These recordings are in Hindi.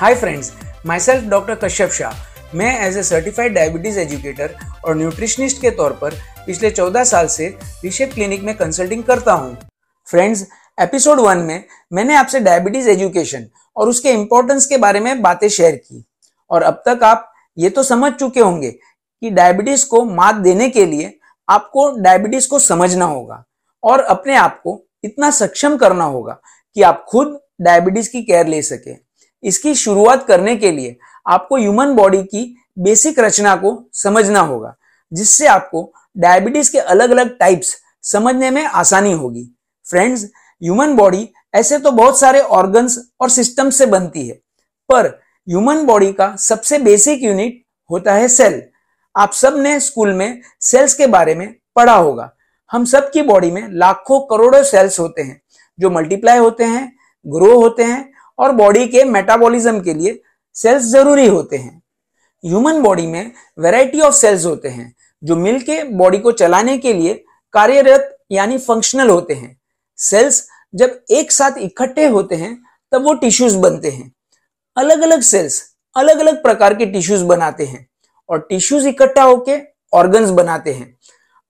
Hi friends myself doctor Kashyap Shah मैं as a certified diabetes educator और न्यूट्रिशनिस्ट के तौर पर पिछले 14 साल से रिशेप क्लिनिक में कंसल्टिंग करता हूँ। फ्रेंड्स एपिसोड वन में मैंने आपसे डायबिटीज़ एजुकेशन और उसके इम्पोर्टेंस के बारे में बातें शेयर की। और अब तक आप ये तो समझ चुके होंगे कि डायबिटीज़ को मात देने के लिए आपको डायबिटीज़ को समझना होगा और अपने आप को इतना सक्षम करना होगा कि आप खुद डायबिटीज़ की केयर ले सके। इसकी शुरुआत करने के लिए आपको ह्यूमन बॉडी की बेसिक रचना को समझना होगा, जिससे आपको डायबिटीज़ के अलग अलग टाइप्स समझने में आसानी होगी। फ्रेंड्स ह्यूमन बॉडी ऐसे तो बहुत सारे ऑर्गन्स और सिस्टम से बनती है, पर ह्यूमन बॉडी का सबसे बेसिक यूनिट होता है सेल आप सबने स्कूल में सेल्स के बारे में पढ़ा होगा। हम सब की बॉडी में लाखों करोड़ों सेल्स होते हैं, जो मल्टीप्लाई होते हैं ग्रो होते हैं और बॉडी के मेटाबॉलिज्म के लिए सेल्स ज़रूरी होते हैं। ह्यूमन बॉडी में वैरायटी ऑफ़ सेल्स होते हैं, जो मिलके बॉडी को चलाने के लिए कार्यरत यानी फंक्शनल होते हैं। सेल्स जब एक साथ इकट्ठे होते हैं, तब वो टिश्यूज बनते हैं। अलग अलग सेल्स अलग अलग प्रकार के टिश्यूज बनाते हैं और टिश्यूज इकट्ठा होके ऑर्गन्स बनाते हैं।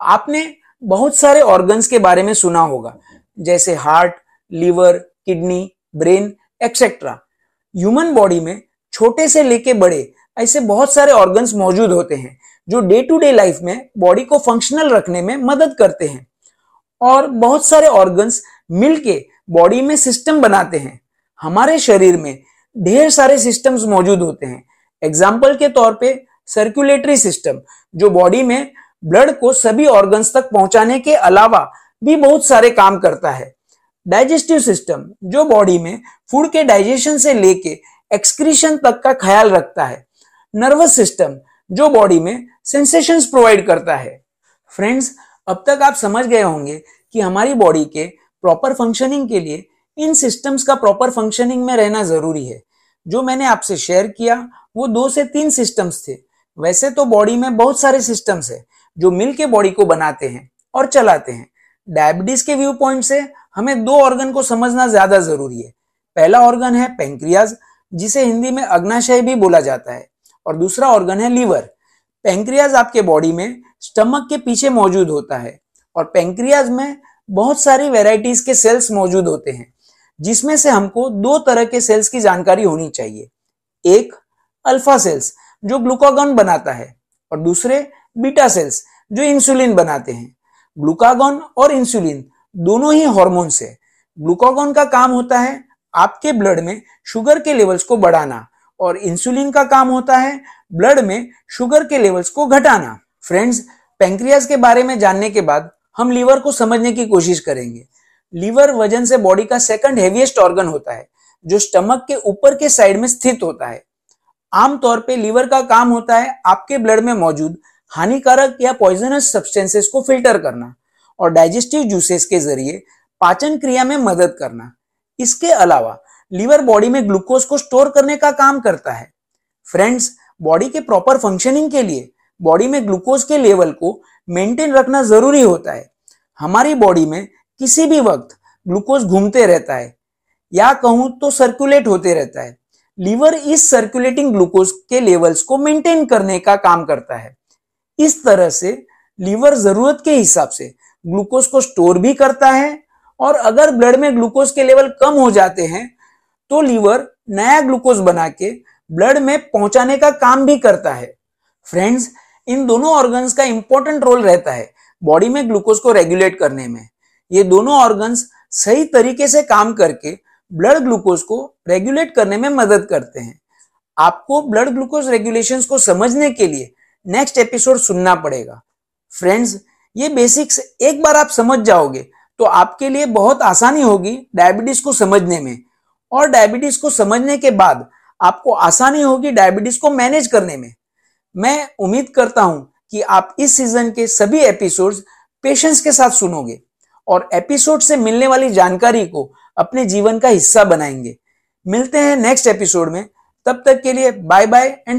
आपने बहुत सारे ऑर्गन्स के बारे में सुना होगा, जैसे heart liver kidney brain etcetera human body में छोटे से लेके बड़े ऐसे बहुत सारे ऑर्गन्स मौजूद होते हैं, जो डे टू डे लाइफ में बॉडी को फंक्शनल रखने में मदद करते हैं। और बहुत सारे ऑर्गन्स मिलके बॉडी में सिस्टम बनाते हैं। हमारे शरीर में ढेर सारे सिस्टम्स मौजूद होते हैं। एग्ज़ाम्पल के तौर पे सर्कुलेटरी सिस्टम जो बॉडी में ब्लड को सभी ऑर्गन्स तक पहुँचाने के अलावा भी बहुत सारे काम करता है। डाइजेस्टिव सिस्टम, जो बॉडी में फ़ूड के डाइजेशन से लेके एक्सक्रीशन तक का ख्याल रखता है। नर्वस सिस्टम, जो बॉडी में सेंसेशंस प्रोवाइड करता है। फ्रेंड्स अब तक आप समझ गए होंगे कि हमारी बॉडी के प्रॉपर फंक्शनिंग के लिए इन सिस्टम्स का प्रॉपर फंक्शनिंग में रहना ज़रूरी है। जो मैंने आपसे शेयर किया, वो दो से तीन सिस्टम्स थे। वैसे तो बॉडी में बहुत सारे सिस्टम्स है, जो मिलके बॉडी को बनाते हैं और चलाते हैं। डायबिटीज़ के व्यू पॉइंट से हमें दो ऑर्गन को समझना ज़्यादा ज़रूरी है। पहला ऑर्गन है पेंक्रियाज जिसे हिंदी में अग्नाशय भी बोला जाता है, और दूसरा ऑर्गन है लीवर पेंक्रियाज आपके बॉडी में स्टमक के पीछे मौजूद होता है, और पेंक्रियाज में बहुत सारी वेराइटीज के सेल्स मौजूद होते हैं, जिसमें से हमको दो तरह के सेल्स की जानकारी होनी चाहिए। एक अल्फ़ा सेल्स जो ग्लूकागॉन बनाता है, और दूसरे बीटा सेल्स जो इंसुलिन बनाते हैं। ग्लूकागॉन और इंसुलिन, दोनों ही हॉर्मोन्स है ग्लूकागॉन का काम होता है आपके ब्लड में शुगर के लेवल्स को बढ़ाना और इंसुलिन का काम होता है ब्लड में शुगर के लेवल्स को घटाना। फ्रेंड्स पेंक्रियाज के बारे में जानने के बाद हम लीवर को समझने की कोशिश करेंगे। लीवर वज़न से बॉडी का सेकंड हेवीएस्ट ऑर्गन होता है, जो स्टमक के ऊपर के साइड में स्थित होता है। आमतौर पे लीवर का काम होता है आपके ब्लड में मौजूद हानिकारक या पॉइजनस सब्सटेंसेस को फ़िल्टर करना और डाइजेस्टिव जूसेस के ज़रिए पाचन क्रिया में मदद करना। इसके अलावा लीवर बॉडी में ग्लूकोज को स्टोर करने का काम करता है। फ्रेंड्स, बॉडी के प्रॉपर फंक्शनिंग के लिए बॉडी में ग्लूकोज के लेवल को मेंटेन रखना ज़रूरी होता है। हमारी बॉडी में किसी भी वक्त ग्लूकोज घूमते रहता है, या कहूँ तो सर्कुलेट होते रहता है। लीवर इस सर्कुलेटिंग ग्लूकोज के लेवल्स को मेंटेन करने का काम करता है। इस तरह से लीवर ज़रूरत के हिसाब से ग्लूकोज को स्टोर भी करता है और अगर ब्लड में ग्लूकोज के लेवल कम हो जाते हैं तो लीवर नया ग्लूकोज बना के ब्लड में पहुँचाने का काम भी करता है। फ्रेंड्स, इन दोनों ऑर्गन्स का इंपॉर्टेंट रोल रहता है बॉडी में ग्लूकोज को रेगुलेट करने में। ये दोनों ऑर्गन्स सही तरीके से काम करके ब्लड ग्लूकोज को रेगुलेट करने में मदद करते हैं। आपको ब्लड ग्लूकोज रेगुलेशंस को समझने के लिए नेक्स्ट एपिसोड सुनना पड़ेगा। फ्रेंड्स ये बेसिक्स एक बार आप समझ जाओगे तो आपके लिए बहुत आसानी होगी डायबिटीज़ को समझने में। और डायबिटीज़ को समझने के बाद आपको आसानी होगी डायबिटीज़ को मैनेज करने में। मैं उम्मीद करता हूँ कि आप इस सीज़न के सभी एपिसोड्स पेशेंस के साथ सुनोगे और एपिसोड से मिलने वाली जानकारी को अपने जीवन का हिस्सा बनाएँगे। मिलते हैं नेक्स्ट एपिसोड में। तब तक के लिए बाय बाय एंड